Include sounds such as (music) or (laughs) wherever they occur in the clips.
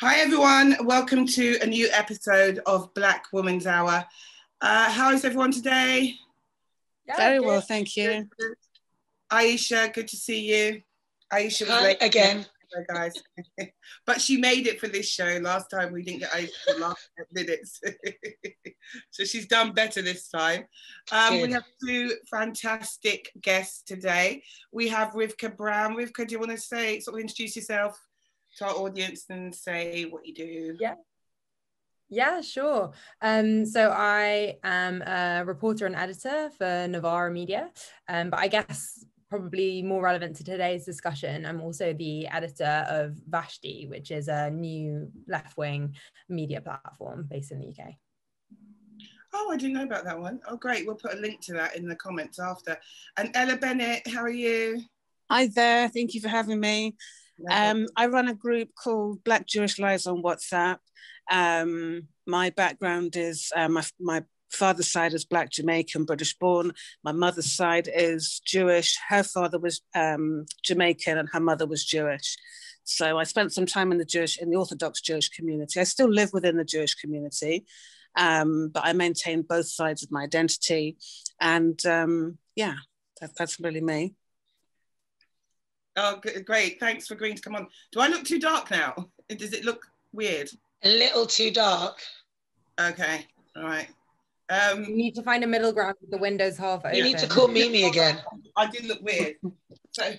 Hi, everyone. Welcome to a new episode of Black Woman's Hour. Uh, how is everyone today? Yeah, Very good. well, thank you. Aisha, good to see you. Aisha was Hi, late again. Guys, (laughs) but she made it for this show. Last time we didn't get Aisha for last minutes, (laughs) so she's done better this time. Um, we have two fantastic guests today. We have Rivkah Brown. Rivkah, do you want to say sort of introduce yourself? To our audience and say what you do? Yeah. Yeah, sure. Um, so I am a reporter and editor for Novara Media, um, but I guess probably more relevant to today's discussion, I'm also the editor of Vashti, which is a new left-wing media platform based in the UK. Oh, I didn't know about that one. Oh, great. We'll put a link to that in the comments after. And Ella Bennett, how are you? Hi there. Thank you for having me. Um, I run a group called Black Jewish Lives on WhatsApp. Um, my background is uh, my, my father's side is Black Jamaican, British born. My mother's side is Jewish. Her father was um, Jamaican and her mother was Jewish. So I spent some time in the Jewish, in the Orthodox Jewish community. I still live within the Jewish community, um, but I maintain both sides of my identity. And um, yeah, that, that's really me. Oh, great. Thanks for agreeing to come on. Do I look too dark now? Does it look weird? A little too dark. Okay. All right. Um, you need to find a middle ground with the windows half open. You need to call Mimi again. I did look weird. So.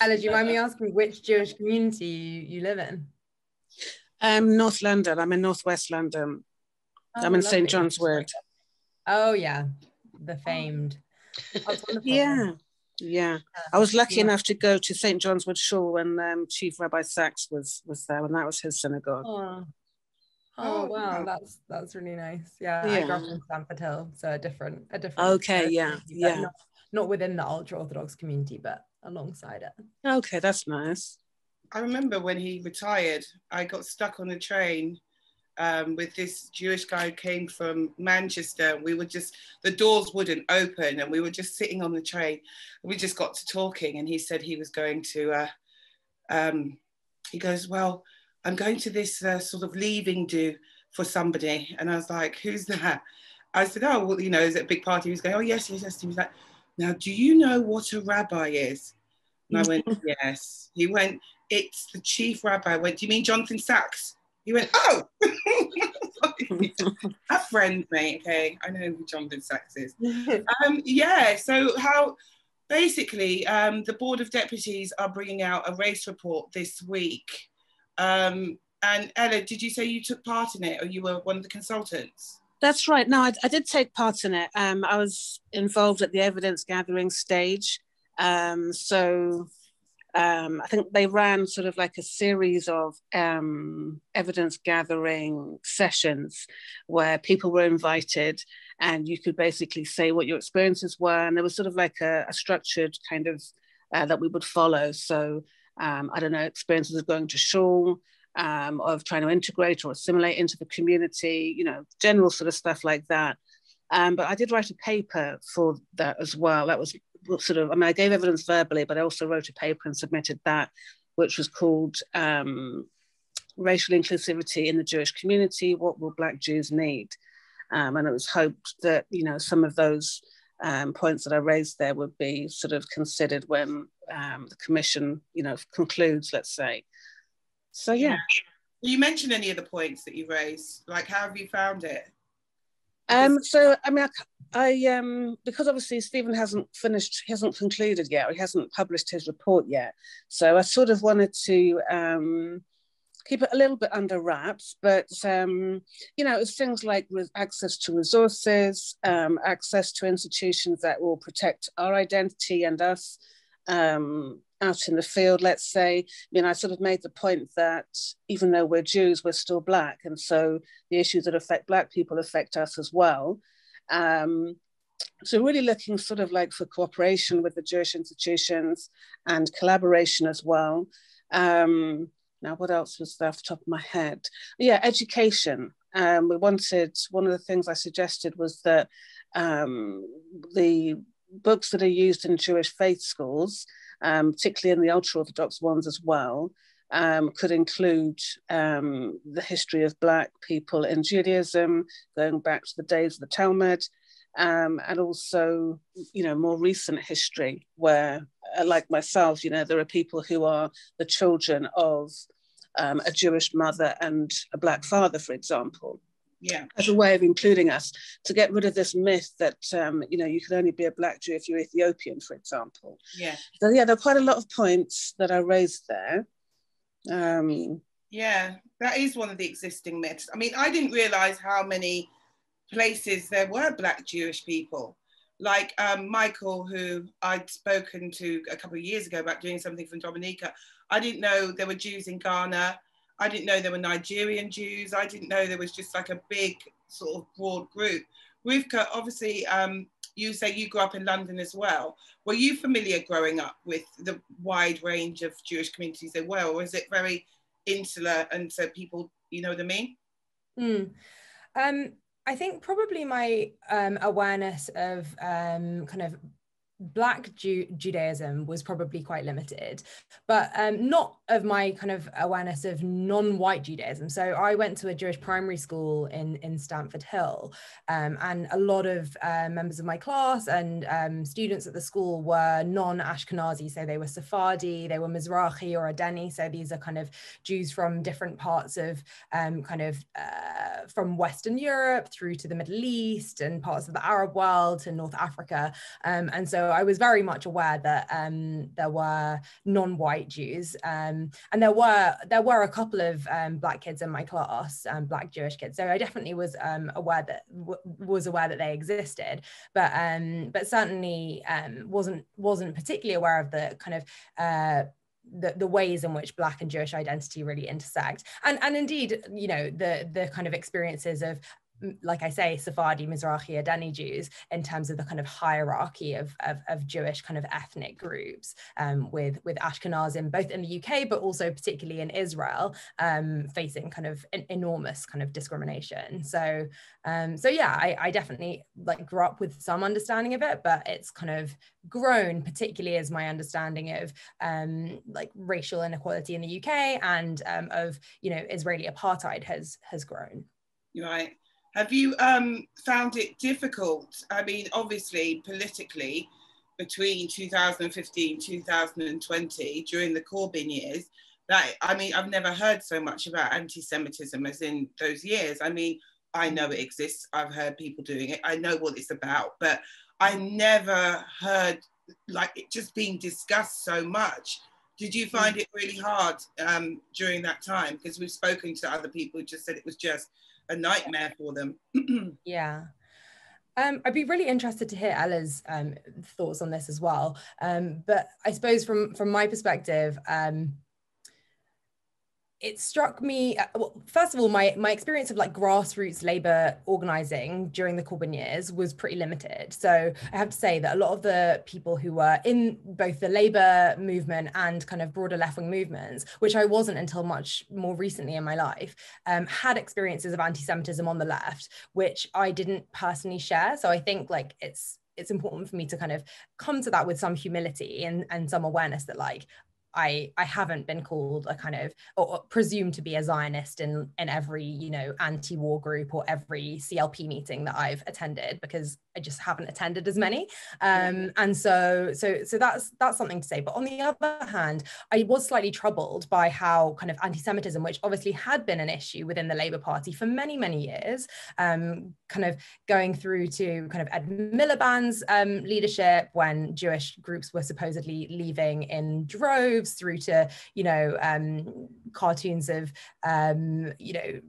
Ella, do you mind me asking which Jewish community you, you live in? Um, North London. I'm in Northwest London. Oh, I'm in St John's Wood. Oh yeah, the famed. (laughs) yeah. Yeah, I was lucky yeah. enough to go to St John's Wood Shul when um, Chief Rabbi Sacks was was there, and that was his synagogue. Oh, oh wow, that's that's really nice. Yeah, yeah. I grew up in Stamford Hill, so a different a different. Okay, yeah, yeah. Not, not within the ultra orthodox community, but alongside it. Okay, that's nice. I remember when he retired, I got stuck on a train um, with this Jewish guy who came from Manchester. We were just, the doors wouldn't open and we were just sitting on the train. We just got to talking and he said he was going to, uh, um, he goes, well, I'm going to this uh, sort of leaving do for somebody. And I was like, who's that? I said, oh, well, you know, is it a big party? He was going, oh, yes, yes, yes. He was like, now, do you know what a rabbi is? And I went, (laughs) yes. He went, it's the chief rabbi. I went, do you mean Jonathan Sacks? He went, oh, (laughs) a friend, mate. Okay, I know who Jonathan Sacks is. (laughs) Um, yeah. So how? Basically, um, the Board of Deputies are bringing out a race report this week. Um, and Ella, did you say you took part in it, or you were one of the consultants? That's right. No, I, I did take part in it. Um, I was involved at the evidence gathering stage. Um, so um, I think they ran sort of like a series of um, evidence gathering sessions where people were invited and you could basically say what your experiences were. And there was sort of like a, a structured kind of uh, that we would follow. So um, I don't know, experiences of going to shul, um, of trying to integrate or assimilate into the community, you know, general sort of stuff like that. Um, but I did write a paper for that as well. That was sort of, I mean, I gave evidence verbally, but I also wrote a paper and submitted that, which was called um, Racial Inclusivity in the Jewish Community What Will Black Jews Need? Um, and it was hoped that, you know, some of those um, points that I raised there would be sort of considered when um, the commission, you know, concludes, let's say. So, yeah. You mentioned any of the points that you raised? Like, how have you found it? Um, so I mean, I, I um, because obviously Stephen hasn't finished, he hasn't concluded yet, or he hasn't published his report yet. So I sort of wanted to um, keep it a little bit under wraps. But um, you know, it's things like access to resources, um, access to institutions that will protect our identity and us. Um, out in the field, let's say, I mean, I sort of made the point that even though we're Jews, we're still Black. And so the issues that affect Black people affect us as well. Um, so really looking sort of like for cooperation with the Jewish institutions and collaboration as well. Um, now, what else was there off the top of my head? Yeah, education. Um, we wanted, one of the things I suggested was that um, the books that are used in Jewish faith schools um, particularly in the ultra Orthodox ones as well, um, could include um, the history of Black people in Judaism, going back to the days of the Talmud, um, and also, you know, more recent history where, uh, like myself, you know, there are people who are the children of um, a Jewish mother and a Black father, for example. Yeah. As a way of including us to get rid of this myth that um, you know you can only be a black Jew if you're Ethiopian, for example. Yeah. So yeah, there are quite a lot of points that I raised there. Um, yeah, that is one of the existing myths. I mean, I didn't realize how many places there were Black Jewish people. Like um, Michael, who I'd spoken to a couple of years ago about doing something from Dominica. I didn't know there were Jews in Ghana. I didn't know there were Nigerian Jews. I didn't know there was just like a big sort of broad group. Rivkah, obviously, um, you say you grew up in London as well. Were you familiar growing up with the wide range of Jewish communities there were, or was it very insular and so people, you know what I mean? Mm. Um, I think probably my um, awareness of um, kind of Black Ju- Judaism was probably quite limited, but um, not of my kind of awareness of non-white Judaism. So I went to a Jewish primary school in in Stamford Hill, um, and a lot of uh, members of my class and um, students at the school were non-Ashkenazi. So they were Sephardi, they were Mizrahi or Adeni. So these are kind of Jews from different parts of um, kind of uh, from Western Europe through to the Middle East and parts of the Arab world to North Africa, um, and so I was very much aware that um, there were non-white Jews, um, and there were there were a couple of um, black kids in my class, um, black Jewish kids. So I definitely was um, aware that w- was aware that they existed, but but certainly wasn't wasn't particularly aware of the kind of uh, the, the ways in which black and jewish identity really intersect and and indeed you know the the kind of experiences of like I say, Sephardi, Mizrahi, Adeni Jews in terms of the kind of hierarchy of, of, of Jewish kind of ethnic groups um, with, with Ashkenazim, both in the UK, but also particularly in Israel, um, facing kind of an enormous kind of discrimination. So, um, so yeah, I, I definitely like grew up with some understanding of it, but it's kind of grown, particularly as my understanding of um, like racial inequality in the UK and um, of, you know, Israeli apartheid has, has grown. Right. Have you um, found it difficult? I mean, obviously, politically, between 2015 2020 during the Corbyn years, that I mean, I've never heard so much about anti-Semitism as in those years. I mean, I know it exists. I've heard people doing it. I know what it's about, but I never heard like it just being discussed so much. Did you find it really hard um, during that time? Because we've spoken to other people who just said it was just a nightmare for them. (clears throat) yeah. Um, I'd be really interested to hear Ella's um, thoughts on this as well. Um, but I suppose from from my perspective, um, it struck me uh, well, first of all my my experience of like grassroots labor organizing during the Corbyn years was pretty limited. So i have to say that a lot of the people who were in both the labor movement and kind of broader left-wing movements which i wasn't until much more recently in my life um, had experiences of anti-semitism on the left which i didn't personally share. So i think like it's it's important for me to kind of come to that with some humility and, and some awareness that like I I haven't been called a kind of or presumed to be a Zionist in in every you know anti-war group or every CLP meeting that I've attended because I just haven't attended as many. Um, and so so so that's that's something to say. But on the other hand, I was slightly troubled by how kind of anti-Semitism, which obviously had been an issue within the Labour Party for many many years, um, kind of going through to kind of Ed Miliband's um, leadership when Jewish groups were supposedly leaving in droves through to you know um, cartoons of um, you know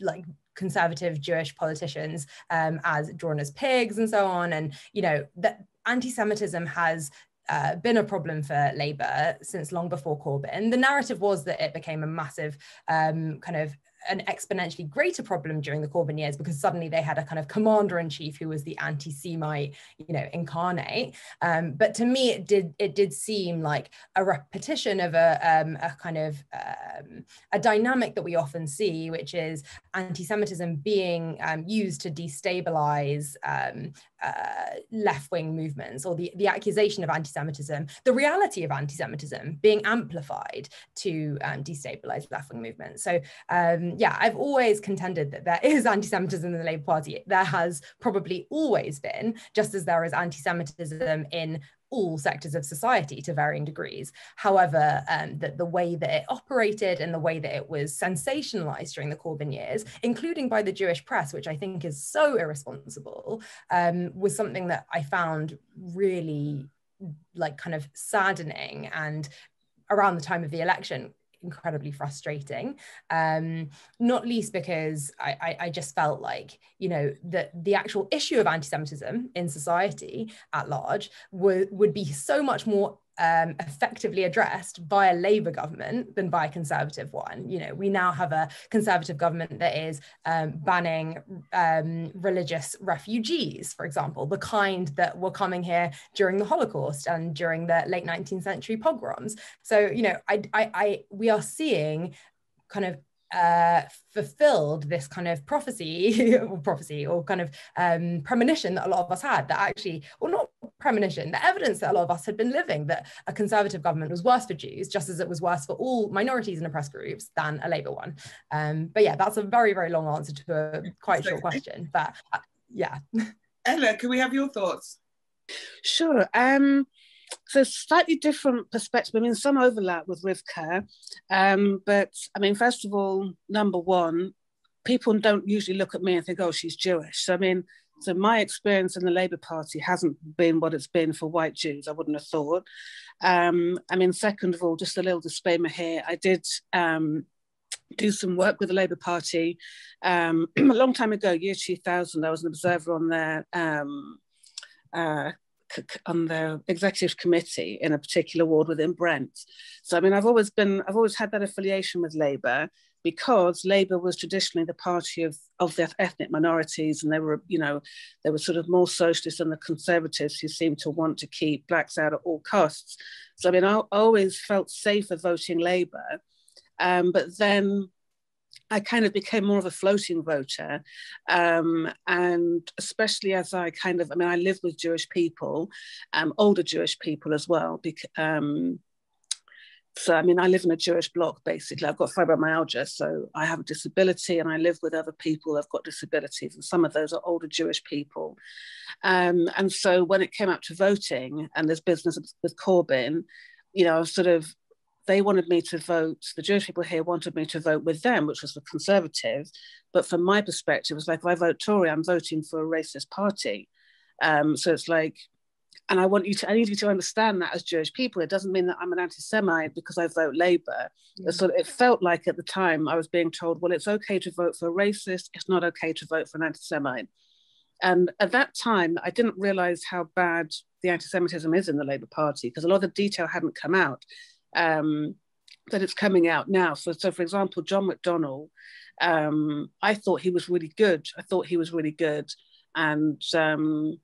like conservative Jewish politicians um, as drawn as pigs and so on, and you know that anti-Semitism has uh, been a problem for Labour since long before Corbyn. The narrative was that it became a massive um, kind of an exponentially greater problem during the Corbyn years because suddenly they had a kind of commander in chief who was the anti-Semite, you know, incarnate. Um, but to me, it did it did seem like a repetition of a, um, a kind of um, a dynamic that we often see, which is anti-Semitism being um, used to destabilize um, uh, left-wing movements or the, the accusation of anti-Semitism, the reality of anti-Semitism being amplified to um, destabilize left-wing movements. So um, yeah, I've always contended that there is (laughs) anti-Semitism in the Labour Party. There has probably always been, just as there is anti-Semitism in all sectors of society to varying degrees. However, um, that the way that it operated and the way that it was sensationalized during the Corbyn years, including by the Jewish press, which I think is so irresponsible, um, was something that I found really like kind of saddening and around the time of the election incredibly frustrating. Um, not least because I, I, I, just felt like you know that the actual issue of anti-semitism in society at large would, would be so much more um, effectively addressed by a Labour government than by a Conservative one. You know, we now have a Conservative government that is um, banning um, religious refugees, for example, the kind that were coming here during the Holocaust and during the late 19th century pogroms. So, you know, I, I, I we are seeing kind of uh, fulfilled this kind of prophecy or (laughs) prophecy or kind of um, premonition that a lot of us had that actually, or not premonition, the evidence that a lot of us had been living that a conservative government was worse for Jews, just as it was worse for all minorities and oppressed groups than a Labour one. Um, but yeah, that's a very, very long answer to a quite short question. But uh, yeah. (laughs) Ella, can we have your thoughts? Sure. Um, so slightly different perspective. I mean, some overlap with Rivkah, um, but I mean, first of all, number one, people don't usually look at me and think, "Oh, she's Jewish." So I mean, so my experience in the Labour Party hasn't been what it's been for white Jews. I wouldn't have thought. Um, I mean, second of all, just a little disclaimer here. I did um, do some work with the Labour Party um, (clears throat) a long time ago, year 2000. I was an observer on their um, uh, on their executive committee in a particular ward within Brent. So I mean, I've always been, I've always had that affiliation with Labour because Labour was traditionally the party of, of the ethnic minorities, and they were, you know, they were sort of more socialist than the Conservatives, who seemed to want to keep blacks out at all costs. So I mean, I always felt safer voting Labour, um, but then I kind of became more of a floating voter. Um, and especially as I kind of, I mean, I live with Jewish people, um, older Jewish people as well. Because, um, so, I mean, I live in a Jewish block basically. I've got fibromyalgia, so I have a disability and I live with other people who've got disabilities. And some of those are older Jewish people. Um, and so when it came up to voting and there's business with Corbyn, you know, sort of they wanted me to vote, the Jewish people here wanted me to vote with them, which was the Conservative. But from my perspective, it was like, if I vote Tory, I'm voting for a racist party. Um, so it's like, and I want you to, I need you to understand that as Jewish people, it doesn't mean that I'm an anti-Semite because I vote Labour. Mm. So it felt like at the time I was being told, well, it's okay to vote for a racist, it's not okay to vote for an anti-Semite. And at that time, I didn't realize how bad the anti-Semitism is in the Labour Party because a lot of the detail hadn't come out um, that it's coming out now. So, so for example, John McDonnell, um, I thought he was really good. I thought he was really good. And um,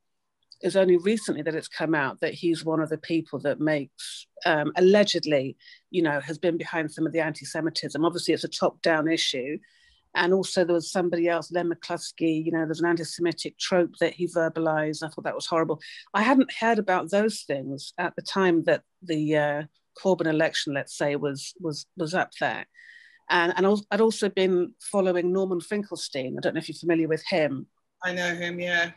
it's only recently that it's come out that he's one of the people that makes, um, allegedly, you know, has been behind some of the anti Semitism. Obviously, it's a top down issue. And also, there was somebody else, Len McCluskey, you know, there's an anti Semitic trope that he verbalized. I thought that was horrible. I hadn't heard about those things at the time that the uh, Corbyn election, let's say, was was was up there. And, and I'd also been following Norman Finkelstein. I don't know if you're familiar with him. I know him, yeah.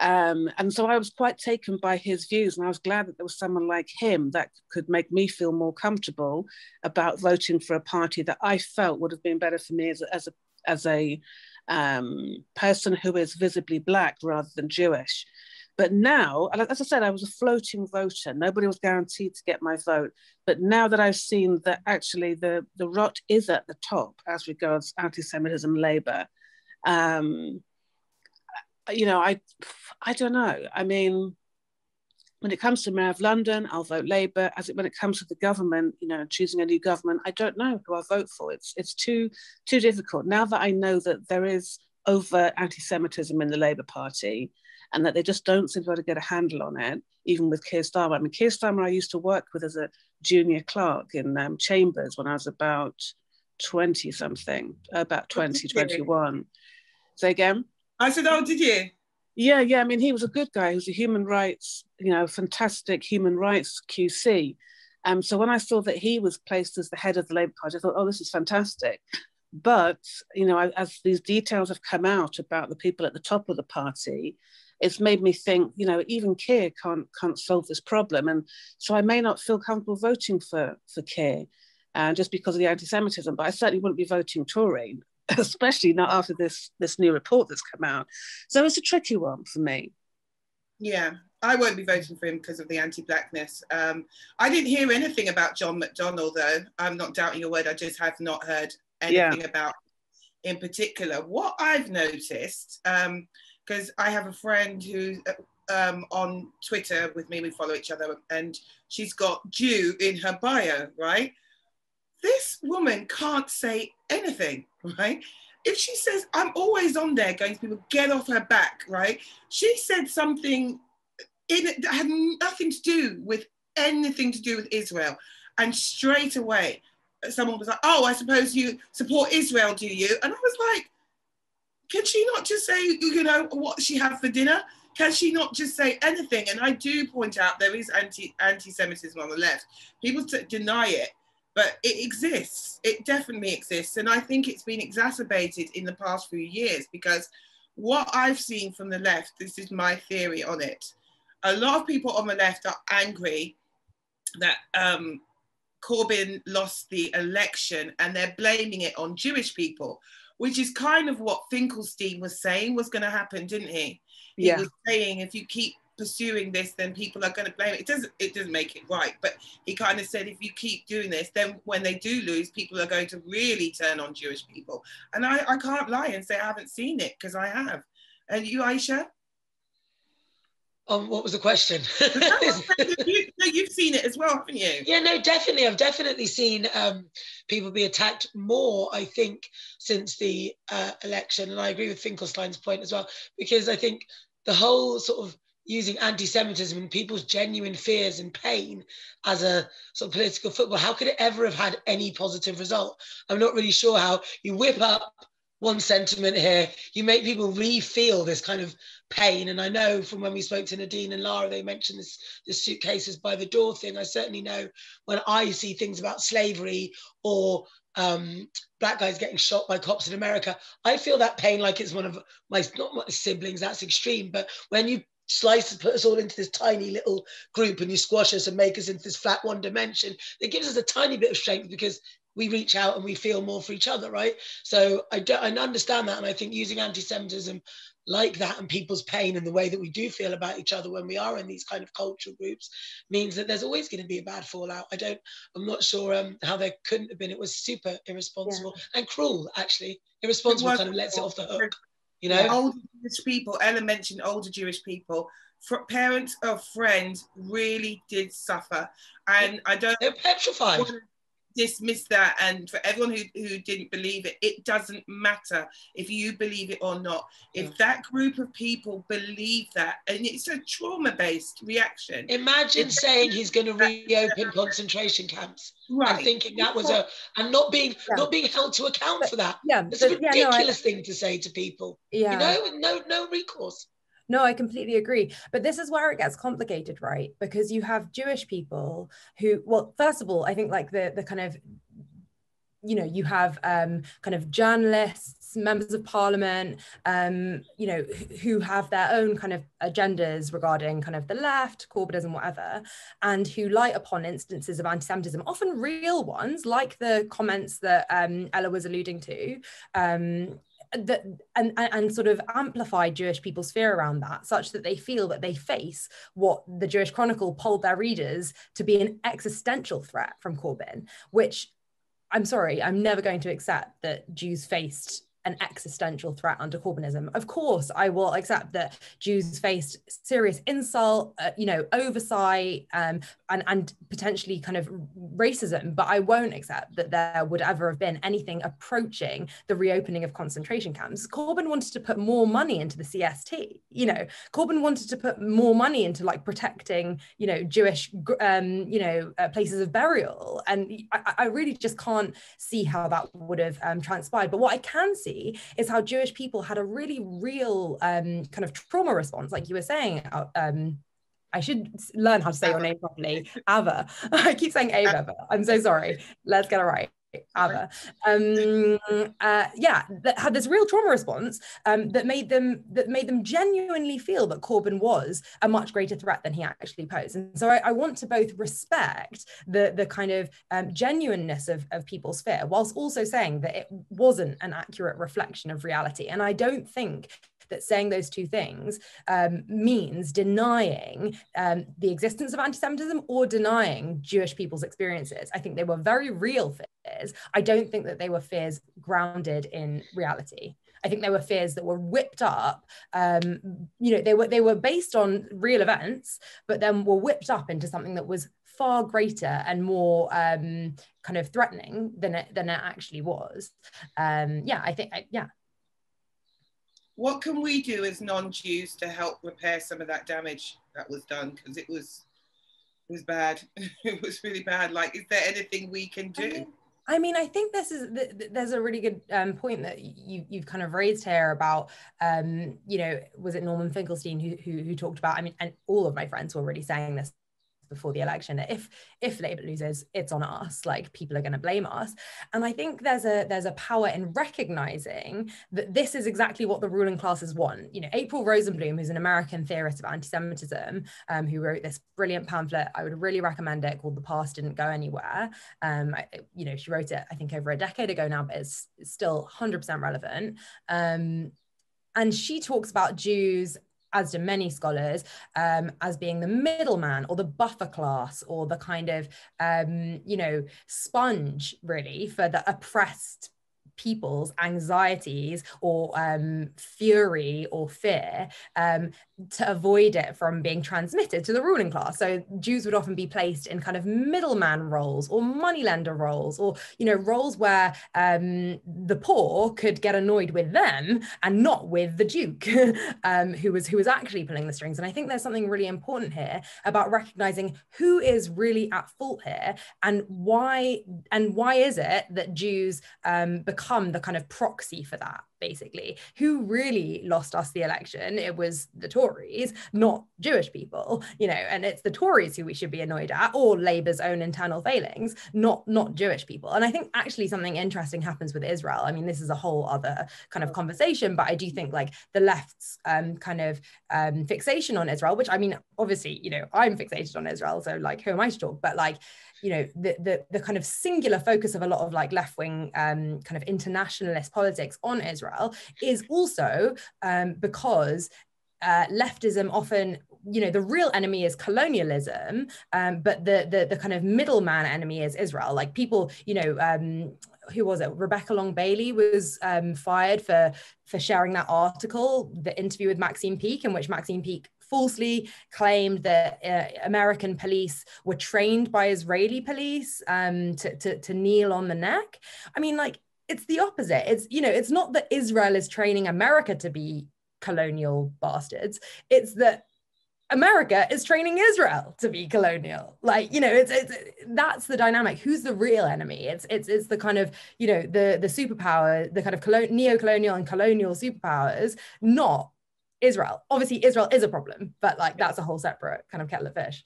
Um, and so I was quite taken by his views, and I was glad that there was someone like him that could make me feel more comfortable about voting for a party that I felt would have been better for me as a, as a, as a um, person who is visibly black rather than Jewish. But now, as I said, I was a floating voter. Nobody was guaranteed to get my vote. But now that I've seen that actually the, the rot is at the top as regards anti-Semitism, Labour, um, you know, I, I don't know. I mean, when it comes to Mayor of London, I'll vote Labour. As it, when it comes to the government, you know, choosing a new government, I don't know who I'll vote for. It's it's too too difficult. Now that I know that there is overt anti-Semitism in the Labour Party, and that they just don't seem to be able to get a handle on it, even with Keir Starmer. I mean, Keir Starmer, I used to work with as a junior clerk in um, Chambers when I was about 20 something, about 20, 21. Say again? I said, oh, did you? Yeah, yeah. I mean, he was a good guy. He was a human rights, you know, fantastic human rights QC. Um, so when I saw that he was placed as the head of the Labour Party, I thought, oh, this is fantastic. But you know, as these details have come out about the people at the top of the party, it's made me think, you know, even Keir can't can't solve this problem, and so I may not feel comfortable voting for for Keir, uh, just because of the anti-Semitism. But I certainly wouldn't be voting Tory (laughs) especially not after this this new report that's come out. So it's a tricky one for me. Yeah, I won't be voting for him because of the anti-blackness. Um, I didn't hear anything about John McDonnell though. I'm not doubting your word. I just have not heard anything yeah. about in particular. What I've noticed, because um, I have a friend who um, on Twitter with me, we follow each other, and she's got Jew in her bio, right? This woman can't say anything, right? If she says, I'm always on there going to people, get off her back, right? She said something in, that had nothing to do with anything to do with Israel. And straight away, someone was like, Oh, I suppose you support Israel, do you? And I was like, Can she not just say, you know, what she had for dinner? Can she not just say anything? And I do point out there is anti anti Semitism on the left. People deny it, but it exists. It definitely exists. And I think it's been exacerbated in the past few years because what I've seen from the left, this is my theory on it. A lot of people on the left are angry that um, Corbyn lost the election and they're blaming it on Jewish people, which is kind of what Finkelstein was saying was going to happen, didn't he? He yeah. was saying if you keep pursuing this, then people are going to blame it. It doesn't it doesn't make it right, but he kind of said if you keep doing this, then when they do lose, people are going to really turn on Jewish people. And I, I can't lie and say I haven't seen it because I have. And you, Aisha? Um, what was the question? (laughs) you, no, you've seen it as well, haven't you? Yeah, no, definitely. I've definitely seen um, people be attacked more, I think, since the uh, election. And I agree with Finkelstein's point as well, because I think the whole sort of using anti-Semitism and people's genuine fears and pain as a sort of political football, how could it ever have had any positive result? I'm not really sure how you whip up one sentiment here, you make people re-feel this kind of pain. And I know from when we spoke to Nadine and Lara, they mentioned this, this suitcases by the door thing. I certainly know when I see things about slavery or um, black guys getting shot by cops in America, I feel that pain like it's one of my, not my siblings, that's extreme, but when you slice put us all into this tiny little group and you squash us and make us into this flat one dimension it gives us a tiny bit of strength because we reach out and we feel more for each other right? So i don't I understand that and i think using anti-semitism like that and people's pain and the way that we do feel about each other when we are in these kind of cultural groups means that there's always going to be a bad fallout. I don't i'm not sure um, how there couldn't have been. It was super irresponsible yeah. and cruel actually. Irresponsible kind of lets it off the hook you know, older Jewish people. Ella mentioned older Jewish people. For parents of friends really did suffer, and I don't. They're petrified dismiss that. And for everyone who, who didn't believe it it doesn't matter if you believe it or not. If that group of people believe that and it's a trauma-based reaction. Imagine saying he's going to reopen concentration camps right. and thinking that was a and not being yeah. not being held to account but, for that. yeah it's a ridiculous yeah, no, I, thing to say to people. Yeah. you know no no recourse no, I completely agree. But this is where it gets complicated, right? Because you have Jewish people who, well, first of all, I think like the the kind of you know you have um, kind of journalists members of parliament um, you know who have their own kind of agendas regarding kind of the left corporatism whatever and who light upon instances of anti-semitism often real ones like the comments that um, ella was alluding to um, that and, and sort of amplify Jewish people's fear around that, such that they feel that they face what the Jewish Chronicle polled their readers to be an existential threat from Corbyn, which I'm sorry, I'm never going to accept that Jews faced an existential threat under Corbynism. Of course, I will accept that Jews faced serious insult, uh, you know, oversight, um, and and potentially kind of racism. But I won't accept that there would ever have been anything approaching the reopening of concentration camps. Corbyn wanted to put more money into the CST. You know, Corbyn wanted to put more money into like protecting, you know, Jewish, um, you know, uh, places of burial, and I, I, really just can't see how that would have um, transpired. But what I can see see is how Jewish people had a really real um, kind of trauma response, like you were saying. Uh, um, I should learn how to say your name properly. Ava. (laughs) I keep saying Ava, but I'm so sorry. Let's get it right. Ava. Um, uh, yeah, that had this real trauma response um, that made them that made them genuinely feel that Corbyn was a much greater threat than he actually posed. And so I, I want to both respect the the kind of um, genuineness of, of people's fear, whilst also saying that it wasn't an accurate reflection of reality. And I don't think that saying those two things um, means denying um, the existence of anti Semitism or denying Jewish people's experiences. I think they were very real fears. I don't think that they were fears grounded in reality. I think they were fears that were whipped up. Um, you know, they were they were based on real events, but then were whipped up into something that was far greater and more um, kind of threatening than it than it actually was. Um, yeah, I think I, yeah, what can we do as non-Jews to help repair some of that damage that was done? Because it was it was bad. (laughs) it was really bad. Like, is there anything we can do? I mean, I mean, I think this is there's a really good um, point that you you've kind of raised here about um, you know was it Norman Finkelstein who, who who talked about I mean and all of my friends were really saying this before the election. If if labour loses it's on us. Like people are going to blame us. And i think there's a there's a power in recognizing that this is exactly what the ruling classes want. You know april rosenblum who's an american theorist of anti-semitism um, who wrote this brilliant pamphlet i would really recommend it called the past didn't go anywhere. Um, I, you know she wrote it i think over a decade ago now but it's, it's still 100% relevant. Um, and she talks about Jews as do many scholars, um, as being the middleman or the buffer class or the kind of, um, you know, sponge really for the oppressed people's anxieties or um, fury or fear um, to avoid it from being transmitted to the ruling class. So Jews would often be placed in kind of middleman roles or moneylender roles, or you know roles where um, the poor could get annoyed with them and not with the duke, (laughs) um, who was who was actually pulling the strings. And I think there's something really important here about recognizing who is really at fault here and why and why is it that Jews um, become the kind of proxy for that basically. Who really lost us the election? It was the Tories, not Jewish people, you know, and it's the Tories who we should be annoyed at, or Labour's own internal failings, not not Jewish people. And I think actually something interesting happens with Israel. I mean, this is a whole other kind of conversation, but I do think like the left's um, kind of um, fixation on Israel, which I mean, obviously, you know, I'm fixated on Israel, so like, who am I to talk? But like, you know the, the the kind of singular focus of a lot of like left wing um, kind of internationalist politics on Israel is also um, because uh, leftism often you know the real enemy is colonialism um, but the, the the kind of middleman enemy is israel. Like people you know um, who was it? Rebecca long bailey was um, fired for for sharing that article the interview with maxine peake in which maxine peake falsely claimed that uh, American police were trained by Israeli police um, to, to, to kneel on the neck. I mean, like, it's the opposite. It's, you know, it's not that Israel is training America to be colonial bastards. It's that America is training Israel to be colonial. Like, you know, it's, it's that's the dynamic. Who's the real enemy? It's it's it's the kind of, you know, the the superpower, the kind of colon- neo-colonial and colonial superpowers, not Israel. Obviously, Israel is a problem, but like that's a whole separate kind of kettle of fish.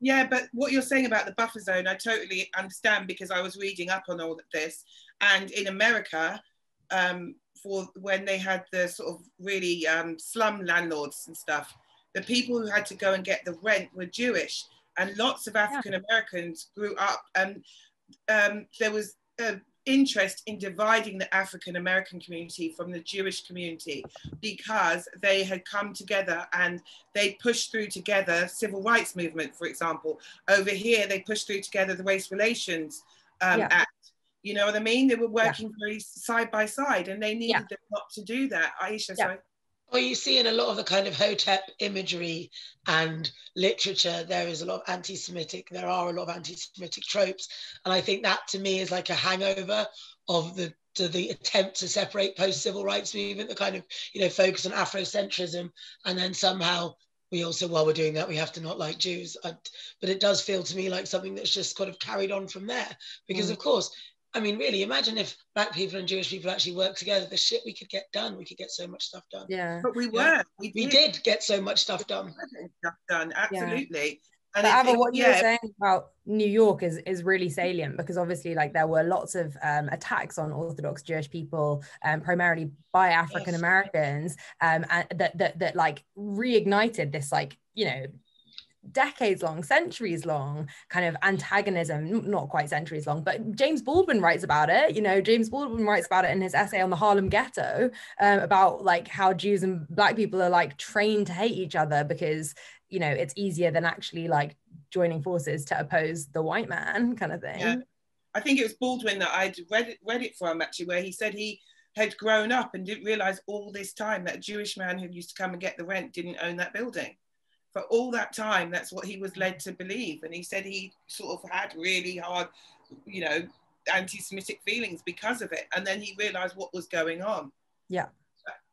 Yeah, but what you're saying about the buffer zone, I totally understand because I was reading up on all of this. And in America, um, for when they had the sort of really um, slum landlords and stuff, the people who had to go and get the rent were Jewish, and lots of African Americans grew up. And um, there was uh, interest in dividing the African American community from the Jewish community because they had come together and they pushed through together civil rights movement, for example. Over here, they pushed through together the Race Relations um, yeah. Act. You know what I mean? They were working yeah. very side by side and they needed yeah. them not to do that. Aisha, yeah. sorry. Well, you see in a lot of the kind of Hotep imagery and literature, there is a lot of anti Semitic, there are a lot of anti Semitic tropes. And I think that to me is like a hangover of the to the attempt to separate post civil rights movement, the kind of you know focus on Afrocentrism, and then somehow we also while we're doing that we have to not like Jews. I, but it does feel to me like something that's just kind of carried on from there, because mm. of course I mean, really, imagine if black people and Jewish people actually worked together, the shit we could get done. We could get so much stuff done. Yeah. But we were. Yeah. We, did. we did get so much stuff done. Stuff done, absolutely. Yeah. And but Ava, what you yeah. were saying about New York is is really salient because obviously, like, there were lots of um, attacks on Orthodox Jewish people, um, primarily by African Americans, um, and that that that like reignited this like you know decades long, centuries long kind of antagonism, not quite centuries long, but James Baldwin writes about it. You know, James Baldwin writes about it in his essay on the Harlem ghetto um, about like how Jews and black people are like trained to hate each other because, you know, it's easier than actually like joining forces to oppose the white man kind of thing. Yeah. I think it was Baldwin that I'd read, read it from actually, where he said he had grown up and didn't realize all this time that a Jewish man who used to come and get the rent didn't own that building for all that time, that's what he was led to believe. And he said he sort of had really hard, you know, anti-Semitic feelings because of it. And then he realized what was going on. Yeah.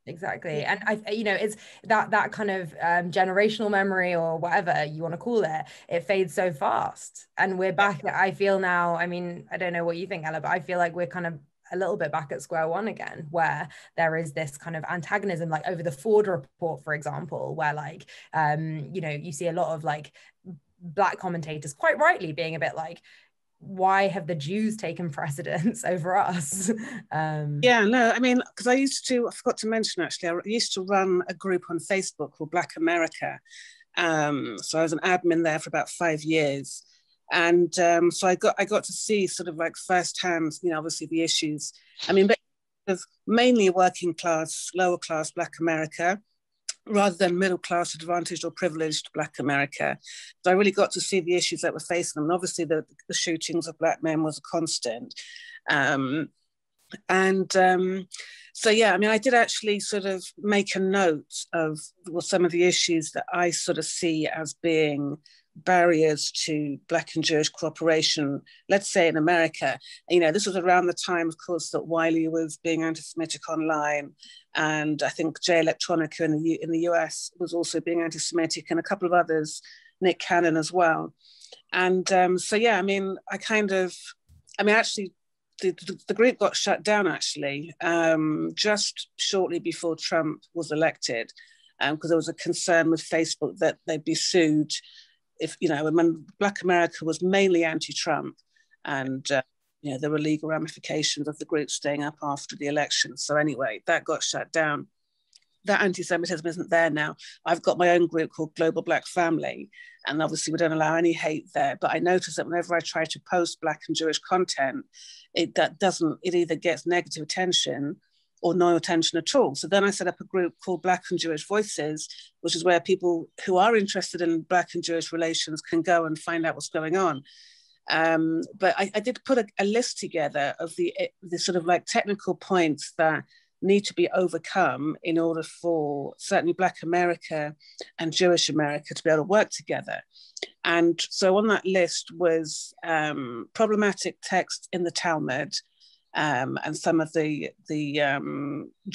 Exactly, and I, you know, it's that that kind of um, generational memory or whatever you want to call it. It fades so fast, and we're back. I feel now. I mean, I don't know what you think, Ella, but I feel like we're kind of a little bit back at square one again, where there is this kind of antagonism, like over the Ford report, for example, where like, um, you know, you see a lot of like black commentators quite rightly being a bit like, why have the Jews taken precedence (laughs) over us? Um, yeah, no, I mean, because I used to, I forgot to mention actually, I used to run a group on Facebook called Black America. Um, so I was an admin there for about five years and um, so I got I got to see sort of like firsthand, you know, obviously the issues. I mean, mainly working class, lower class Black America, rather than middle class, advantaged or privileged Black America. So I really got to see the issues that were facing them. And obviously, the, the shootings of Black men was a constant. Um, and um, so, yeah, I mean, I did actually sort of make a note of well, some of the issues that I sort of see as being barriers to Black and Jewish cooperation, let's say in America. You know, this was around the time, of course, that Wiley was being anti Semitic online. And I think Jay Electronica in the, U- in the US was also being anti Semitic, and a couple of others, Nick Cannon as well. And um, so, yeah, I mean, I kind of, I mean, actually, the, the, the group got shut down actually um, just shortly before Trump was elected because um, there was a concern with Facebook that they'd be sued if you know when Black America was mainly anti-Trump, and uh, you know there were legal ramifications of the group staying up after the election. So anyway, that got shut down. That anti-Semitism isn't there now. I've got my own group called Global Black Family, and obviously we don't allow any hate there. But I notice that whenever I try to post Black and Jewish content, it that doesn't. It either gets negative attention or no attention at all. So then I set up a group called Black and Jewish Voices, which is where people who are interested in Black and Jewish relations can go and find out what's going on. Um, but I, I, did put a, a, list together of the, the sort of like technical points that need to be overcome in order for certainly Black America and Jewish America to be able to work together. And so on that list was um, problematic text in the Talmud, um, and some of the the um,